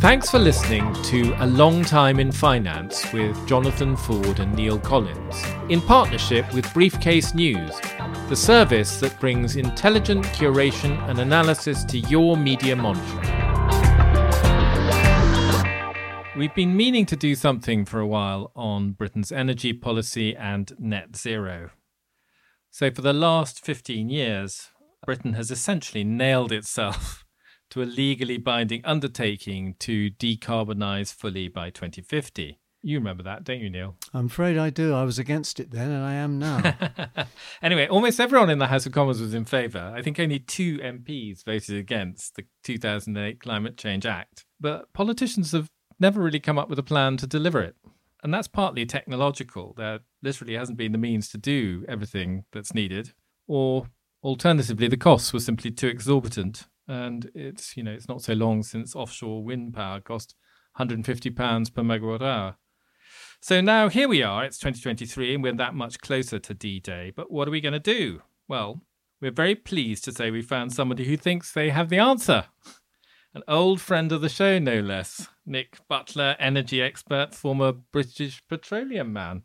Thanks for listening to A Long Time in Finance with Jonathan Ford and Neil Collins, in partnership with Briefcase News, the service that brings intelligent curation and analysis to your media monitoring. We've been meaning to do something for a while on Britain's energy policy and net zero. So, for the last 15 years, Britain has essentially nailed itself to a legally binding undertaking to decarbonise fully by 2050. You remember that, don't you, Neil? I'm afraid I do. I was against it then, and I am now. anyway, almost everyone in the House of Commons was in favour. I think only two MPs voted against the 2008 Climate Change Act. But politicians have never really come up with a plan to deliver it. And that's partly technological. There literally hasn't been the means to do everything that's needed. Or alternatively, the costs were simply too exorbitant and it's you know it's not so long since offshore wind power cost 150 pounds per megawatt hour. So now here we are, it's 2023 and we're that much closer to D-Day, but what are we going to do? Well, we're very pleased to say we found somebody who thinks they have the answer. An old friend of the show, no less. Nick Butler, energy expert, former British petroleum man,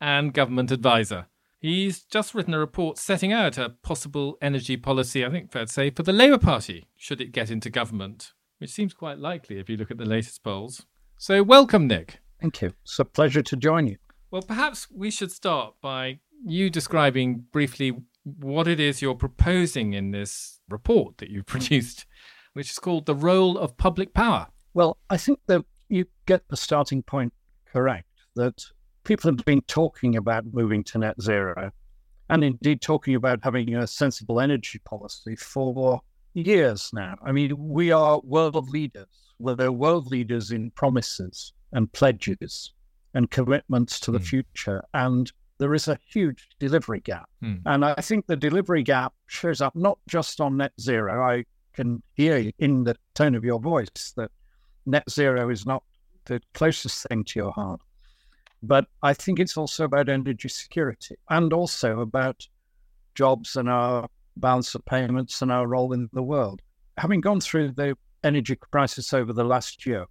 and government advisor. He's just written a report setting out a possible energy policy, I think fair to say, for the Labour Party, should it get into government, which seems quite likely if you look at the latest polls. So, welcome, Nick. Thank you. It's a pleasure to join you. Well, perhaps we should start by you describing briefly what it is you're proposing in this report that you've produced, which is called The Role of Public Power. Well, I think that you get the starting point correct that people have been talking about moving to net zero and indeed talking about having a sensible energy policy for years now. I mean, we are world leaders. We're the world leaders in promises and pledges and commitments to the mm. future. And there is a huge delivery gap. Mm. And I think the delivery gap shows up not just on net zero. I can hear in the tone of your voice that net zero is not the closest thing to your heart. But I think it's also about energy security and also about jobs and our balance of payments and our role in the world. Having gone through the energy crisis over the last year,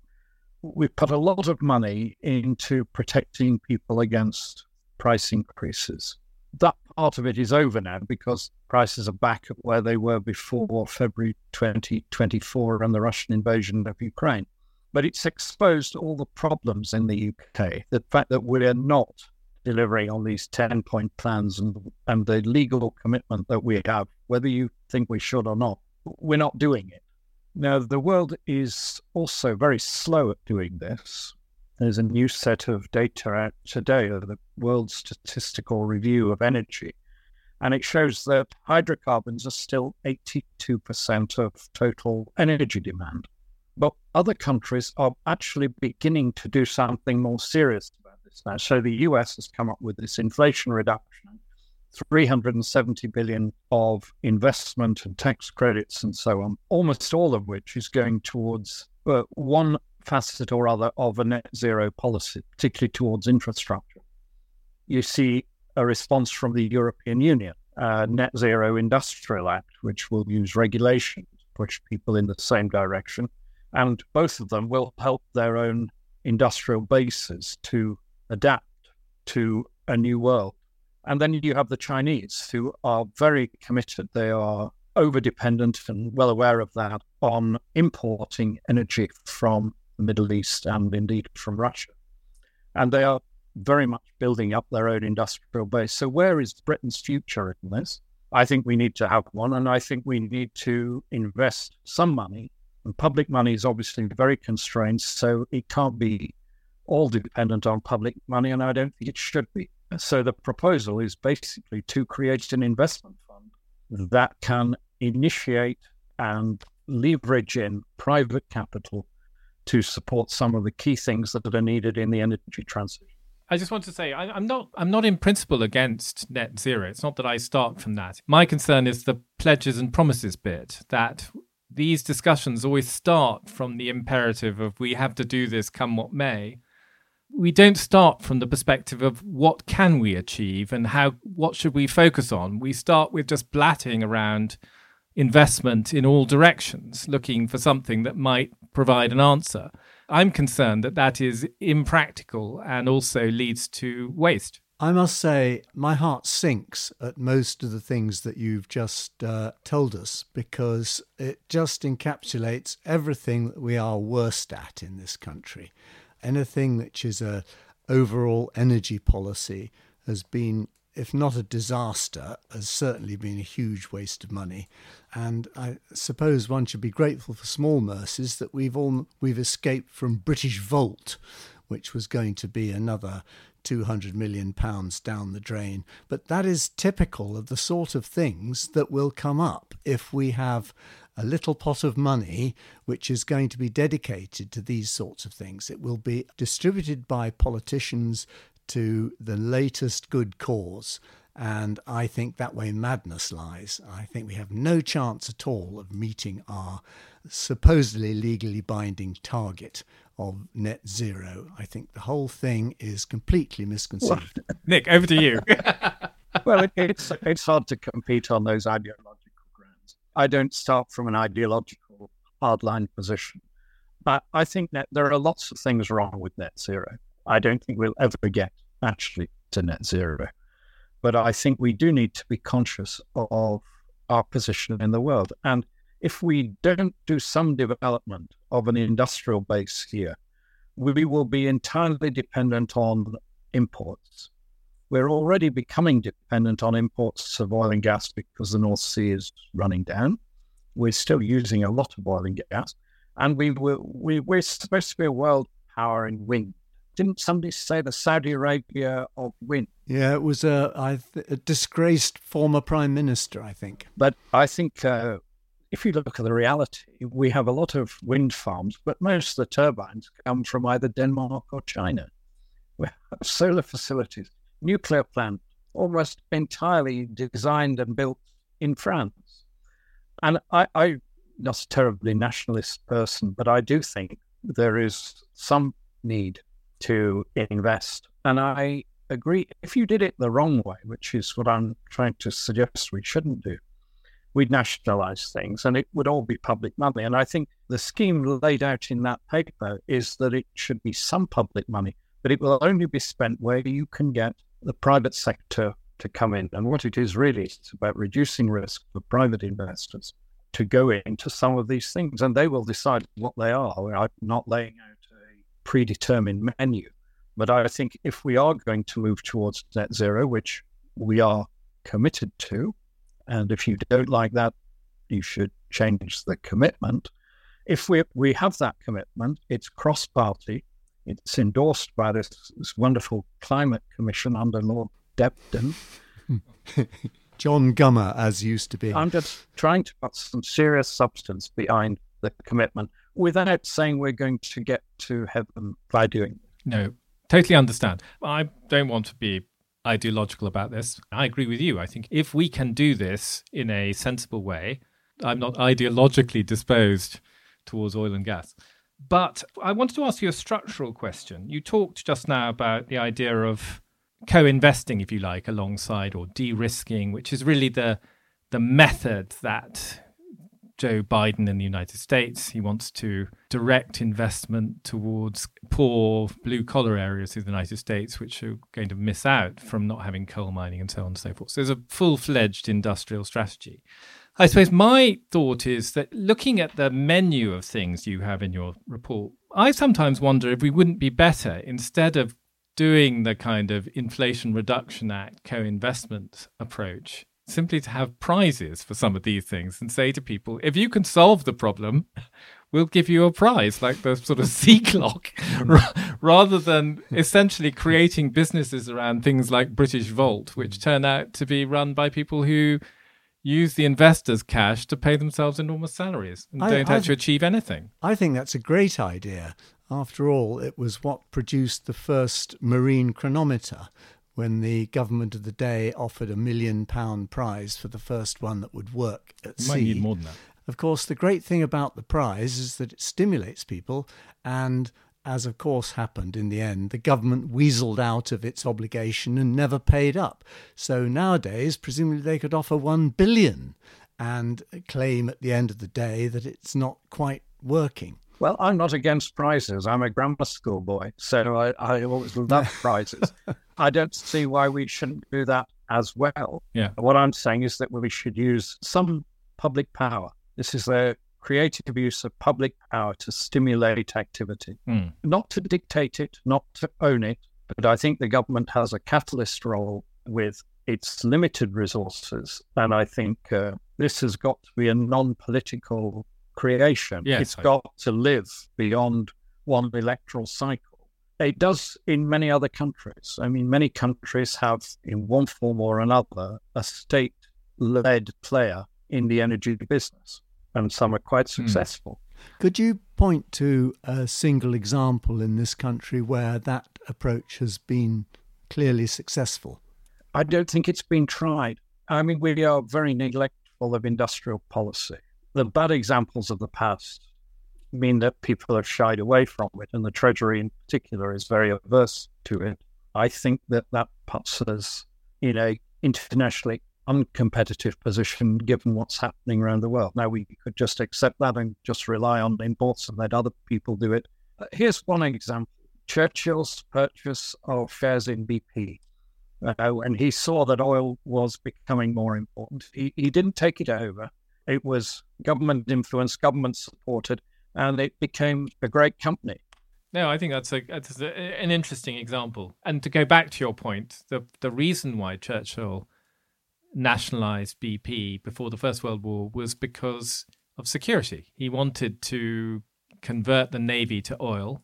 we've put a lot of money into protecting people against price increases. That part of it is over now because prices are back at where they were before February 2024 and the Russian invasion of Ukraine but it's exposed all the problems in the UK. The fact that we're not delivering on these 10 point plans and, and the legal commitment that we have, whether you think we should or not, we're not doing it. Now, the world is also very slow at doing this. There's a new set of data out today of the World Statistical Review of Energy, and it shows that hydrocarbons are still 82% of total energy demand. Other countries are actually beginning to do something more serious about this now. So the US has come up with this inflation reduction, 370 billion of investment and tax credits and so on, almost all of which is going towards uh, one facet or other of a net zero policy, particularly towards infrastructure. You see a response from the European Union, uh, Net Zero Industrial Act, which will use regulation to push people in the same direction and both of them will help their own industrial bases to adapt to a new world. And then you have the Chinese who are very committed. They are over dependent and well aware of that on importing energy from the Middle East and indeed from Russia. And they are very much building up their own industrial base. So, where is Britain's future in this? I think we need to have one, and I think we need to invest some money and public money is obviously very constrained, so it can't be all dependent on public money, and I don't think it should be. So the proposal is basically to create an investment fund that can initiate and leverage in private capital to support some of the key things that are needed in the energy transition. I just want to say I, am not I'm not in principle against net zero. It's not that I start from that. My concern is the pledges and promises bit that these discussions always start from the imperative of we have to do this come what may we don't start from the perspective of what can we achieve and how what should we focus on we start with just blatting around investment in all directions, looking for something that might provide an answer. I'm concerned that that is impractical and also leads to waste. I must say, my heart sinks at most of the things that you've just uh, told us because it just encapsulates everything that we are worst at in this country. Anything which is a overall energy policy has been, if not a disaster, has certainly been a huge waste of money. And I suppose one should be grateful for small mercies that we've all we've escaped from Britishvolt, which was going to be another 200 million pounds down the drain. But that is typical of the sort of things that will come up if we have a little pot of money which is going to be dedicated to these sorts of things. It will be distributed by politicians to the latest good cause. And I think that way madness lies. I think we have no chance at all of meeting our supposedly legally binding target of net zero. I think the whole thing is completely misconceived. Well, Nick, over to you. well, it, it's it's hard to compete on those ideological grounds. I don't start from an ideological hardline position, but I think that there are lots of things wrong with net zero. I don't think we'll ever get actually to net zero, but I think we do need to be conscious of our position in the world and if we don't do some development of an industrial base here, we will be entirely dependent on imports. We're already becoming dependent on imports of oil and gas because the North Sea is running down. We're still using a lot of oil and gas, and we were, we, we're supposed to be a world power in wind. Didn't somebody say the Saudi Arabia of wind? Yeah, it was a, a disgraced former prime minister, I think. But I think uh, if you look at the reality, we have a lot of wind farms, but most of the turbines come from either Denmark or China. We have solar facilities, nuclear plant, almost entirely designed and built in France. And I, I'm not a terribly nationalist person, but I do think there is some need to invest. And I agree, if you did it the wrong way, which is what I'm trying to suggest we shouldn't do, we'd nationalize things and it would all be public money. And I think the scheme laid out in that paper is that it should be some public money, but it will only be spent where you can get the private sector to come in. And what it is really, it's about reducing risk for private investors to go into some of these things and they will decide what they are. I'm not laying out a predetermined menu. But I think if we are going to move towards net zero, which we are committed to, and if you don't like that, you should change the commitment. If we, we have that commitment, it's cross party, it's endorsed by this, this wonderful climate commission under Lord Deben. John Gummer, as used to be. I'm just trying to put some serious substance behind the commitment without saying we're going to get to heaven by doing it. No, totally understand. I don't want to be ideological about this. I agree with you. I think if we can do this in a sensible way, I'm not ideologically disposed towards oil and gas. But I wanted to ask you a structural question. You talked just now about the idea of co-investing, if you like, alongside or de-risking, which is really the the method that Joe Biden in the United States. He wants to direct investment towards poor blue collar areas of the United States, which are going to miss out from not having coal mining and so on and so forth. So there's a full fledged industrial strategy. I suppose my thought is that looking at the menu of things you have in your report, I sometimes wonder if we wouldn't be better instead of doing the kind of Inflation Reduction Act co investment approach simply to have prizes for some of these things and say to people, if you can solve the problem, we'll give you a prize, like the sort of sea clock, mm-hmm. rather than essentially creating businesses around things like Britishvolt, which mm-hmm. turn out to be run by people who use the investors' cash to pay themselves enormous salaries and I, don't I, actually achieve anything. I think that's a great idea. After all, it was what produced the first marine chronometer, when the government of the day offered a million pound prize for the first one that would work at you sea. Might need more than that. Of course, the great thing about the prize is that it stimulates people, and as of course happened in the end, the government weaseled out of its obligation and never paid up. So nowadays, presumably, they could offer one billion and claim at the end of the day that it's not quite working. Well, I'm not against prizes. I'm a grammar school boy, so I, I always love prizes. I don't see why we shouldn't do that as well. Yeah. What I'm saying is that we should use some public power. This is a creative use of public power to stimulate activity, Mm. not to dictate it, not to own it. But I think the government has a catalyst role with its limited resources. And I think uh, this has got to be a non political creation. Yes, it's I- got to live beyond one electoral cycle. It does in many other countries. I mean, many countries have, in one form or another, a state led player in the energy business, and some are quite Hmm. successful. Could you point to a single example in this country where that approach has been clearly successful? I don't think it's been tried. I mean, we are very neglectful of industrial policy. The bad examples of the past mean that people have shied away from it, and the Treasury in particular is very averse to it. I think that that puts us in a internationally uncompetitive position given what's happening around the world. Now, we could just accept that and just rely on imports and let other people do it. Here's one example Churchill's purchase of shares in BP uh, when he saw that oil was becoming more important. He, he didn't take it over. It was government influenced, government supported, and it became a great company. No, I think that's a that's a, an interesting example. And to go back to your point, the the reason why Churchill nationalized BP before the First World War was because of security. He wanted to convert the navy to oil,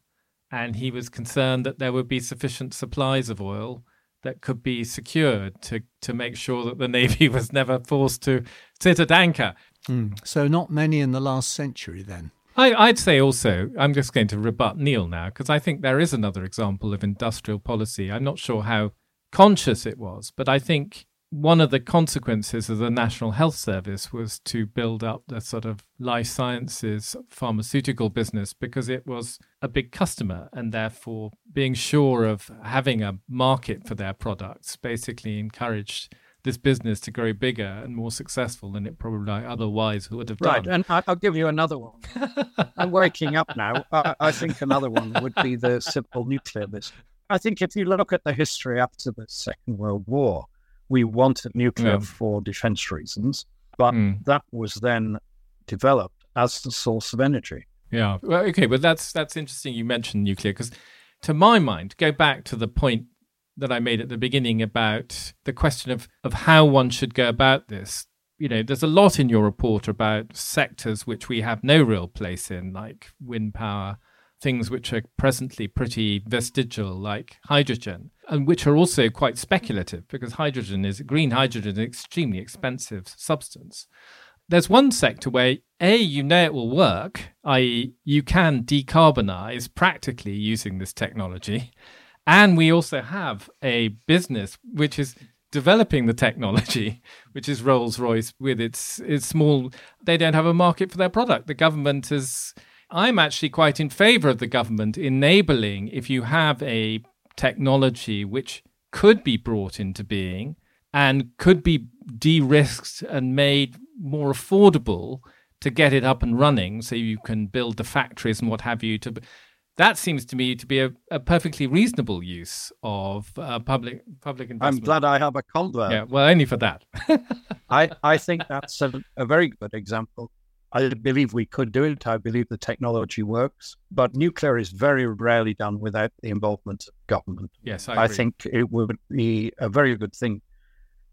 and he was concerned that there would be sufficient supplies of oil that could be secured to to make sure that the navy was never forced to sit at anchor. Hmm. So, not many in the last century then. I, I'd say also, I'm just going to rebut Neil now, because I think there is another example of industrial policy. I'm not sure how conscious it was, but I think one of the consequences of the National Health Service was to build up the sort of life sciences pharmaceutical business because it was a big customer and therefore being sure of having a market for their products basically encouraged this business to grow bigger and more successful than it probably otherwise would have done. Right, and I'll give you another one. I'm waking up now. I, I think another one would be the civil nuclear business. I think if you look at the history after the Second World War, we wanted nuclear Yeah. for defense reasons, but Mm. that was then developed as the source of energy. Yeah. Well, okay, but that's that's interesting. You mentioned nuclear because, to my mind, go back to the point that I made at the beginning about the question of of how one should go about this. You know, there's a lot in your report about sectors which we have no real place in, like wind power, things which are presently pretty vestigial, like hydrogen, and which are also quite speculative because hydrogen is green hydrogen is an extremely expensive substance there's one sector where a you know it will work i.e you can decarbonize practically using this technology and we also have a business which is developing the technology which is rolls-royce with its its small they don't have a market for their product. The government is i'm actually quite in favor of the government enabling if you have a technology which could be brought into being and could be de-risked and made more affordable to get it up and running so you can build the factories and what have you to that seems to me to be a, a perfectly reasonable use of uh, public public investment. I'm glad I have a convert. yeah, well, only for that. I, I think that's a, a very good example. I believe we could do it. I believe the technology works, but nuclear is very rarely done without the involvement of government. yes, I, I, think it would be a very good thing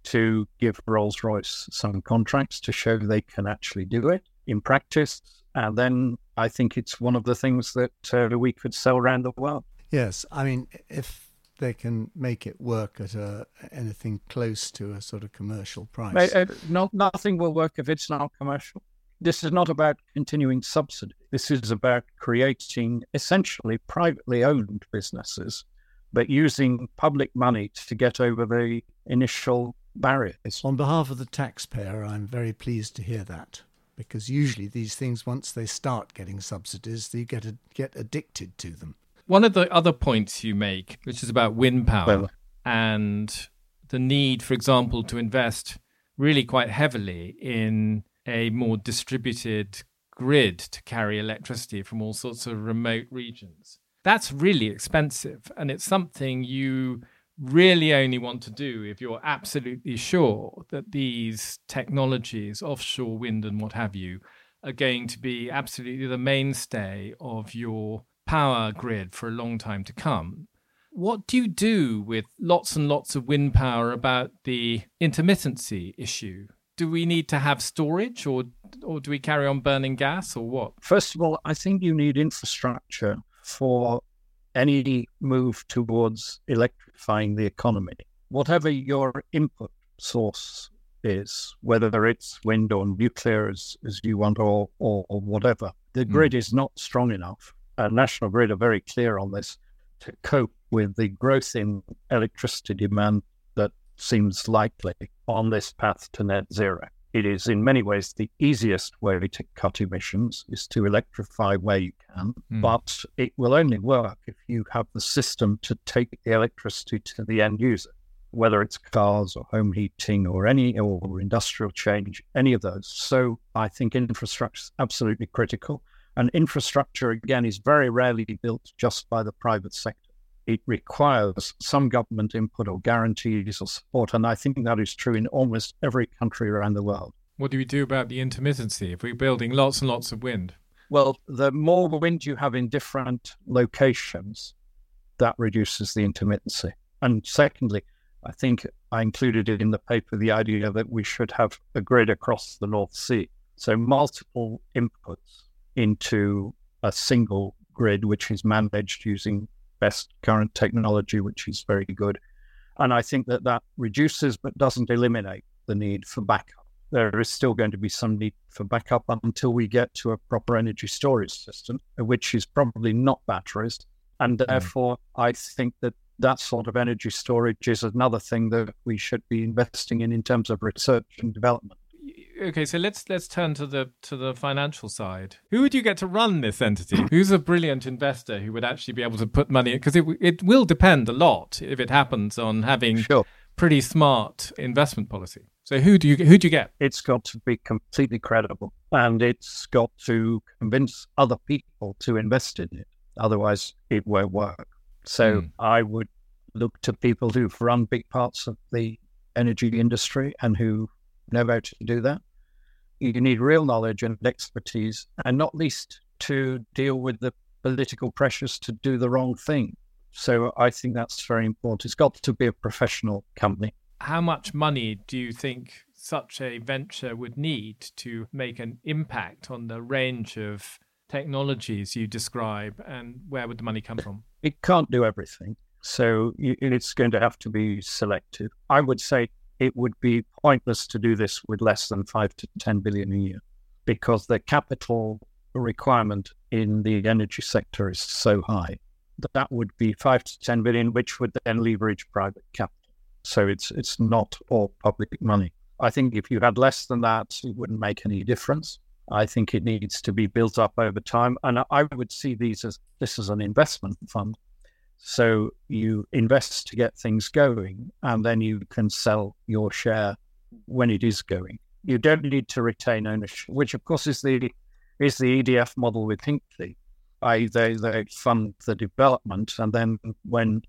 to give Rolls Royce some contracts to show they can actually do it in practice. And then I think it's one of the things that uh, we could sell around the world. Yes, I mean, if they can make it work at a, anything close to a sort of commercial price. Uh, no, nothing will work if it's not commercial. This is not about continuing subsidy. This is about creating essentially privately owned businesses, but using public money to get over the initial barriers. On behalf of the taxpayer, I'm very pleased to hear that because usually these things, once they start getting subsidies, you get a, get addicted to them. One of the other points you make, which is about wind power Well- and the need, for example, to invest really quite heavily in a more distributed grid to carry electricity from all sorts of remote regions. That's really expensive, and it's something you really only want to do if you're absolutely sure that these technologies, offshore wind and what have you, are going to be absolutely the mainstay of your power grid for a long time to come. What do you do with lots and lots of wind power about the intermittency issue? Do we need to have storage or or do we carry on burning gas or what? First of all, I think you need infrastructure for any move towards electrifying the economy. Whatever your input source is, whether it's wind or nuclear as, as you want or, or, or whatever, the hmm. grid mm. is not strong enough. Uh, National Grid are very clear on this to cope with the growth in electricity demand that seems likely on this path to net zero. It is in many ways the easiest way to cut emissions is to electrify where you can, mm. but it will only work if you have the system to take the electricity to the end user, whether it's cars or home heating or any or industrial change, any of those. So I think infrastructure is absolutely critical. And infrastructure, again, is very rarely built just by the private sector. It requires some government input or guarantees or support. And I think that is true in almost every country around the world. What do we do about the intermittency if we're building lots and lots of wind? Well, the more wind you have in different locations, that reduces the intermittency. And secondly, I think I included it in the paper the idea that we should have a grid across the North Sea. So multiple inputs into a single grid, which is managed using best current technology, which is very good. And I think that that reduces but doesn't eliminate the need for backup. There is still going to be some need for backup until we get to a proper energy storage system, which is probably not batteries. And hmm. therefore, mm. I think that that sort of energy storage is another thing that we should be investing in in terms of research and development okay, so let's let's turn to the to the financial side. Who would you get to run this entity? Who's a brilliant investor who would actually be able to put money? Because it it will depend a lot if it happens on having sure. pretty smart investment policy. So who do you who do you get? It's got to be completely credible, and it's got to convince other people to invest in it. Otherwise, it won't work. So mm. I would look to people who've run big parts of the energy industry and who know how to do that you need real knowledge and expertise, and not least to deal with the political pressures to do the wrong thing. So I think that's very important. It's got to be a professional company. How much money do you think such a venture would need to make an impact on the range of technologies you describe, and where would the money come from? It can't do everything. So it's going to have to be selective. I would say it would be pointless to do this with less than five to 10 billion a year because the capital requirement in the energy sector is so high that that would be five to 10 billion, which would then leverage private capital. So it's, it's not all public money. I think if you had less than that, it wouldn't make any difference. I think it needs to be built up over time. And I would see these as this is an investment fund so you invest to get things going, and then you can sell your share when it is going. You don't need to retain ownership, which of course is the is the EDF model with Hinkley. I, they they fund the development, and then when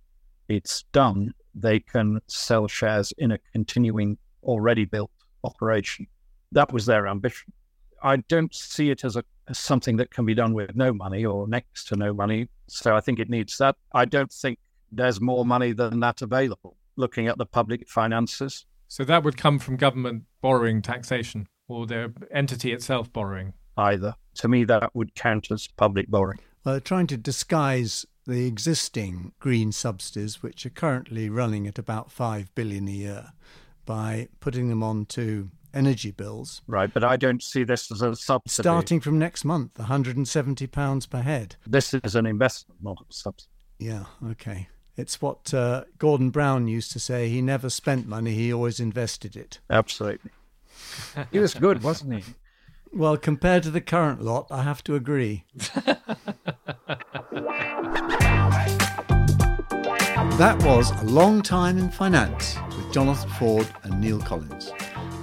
it's done, they can sell shares in a continuing already built operation. That was their ambition. I don't see it as, a, something that can be done with no money or next to no money. So I think it needs that. I don't think there's more money than that available looking at the public finances. So that would come from government borrowing taxation or the entity itself borrowing? Either. To me, that would count as public borrowing. Well, they're trying to disguise the existing green subsidies, which are currently running at about 5 billion a year, by putting them onto energy bills. Right, but I don't see this as a subsidy. Starting from next month, £170 per head. This is an investment, not a subsidy. Yeah, okay. It's what uh, Gordon Brown used to say he never spent money, he always invested it. Absolutely. he was good, wasn't he? Well, compared to the current lot, I have to agree. that was A Long Time in Finance with Jonathan Ford and Neil Collins.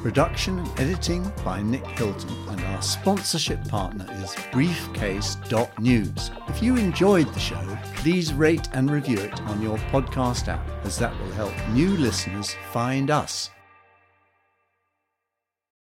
Production and editing by Nick Hilton, and our sponsorship partner is Briefcase.news. If you enjoyed the show, please rate and review it on your podcast app, as that will help new listeners find us.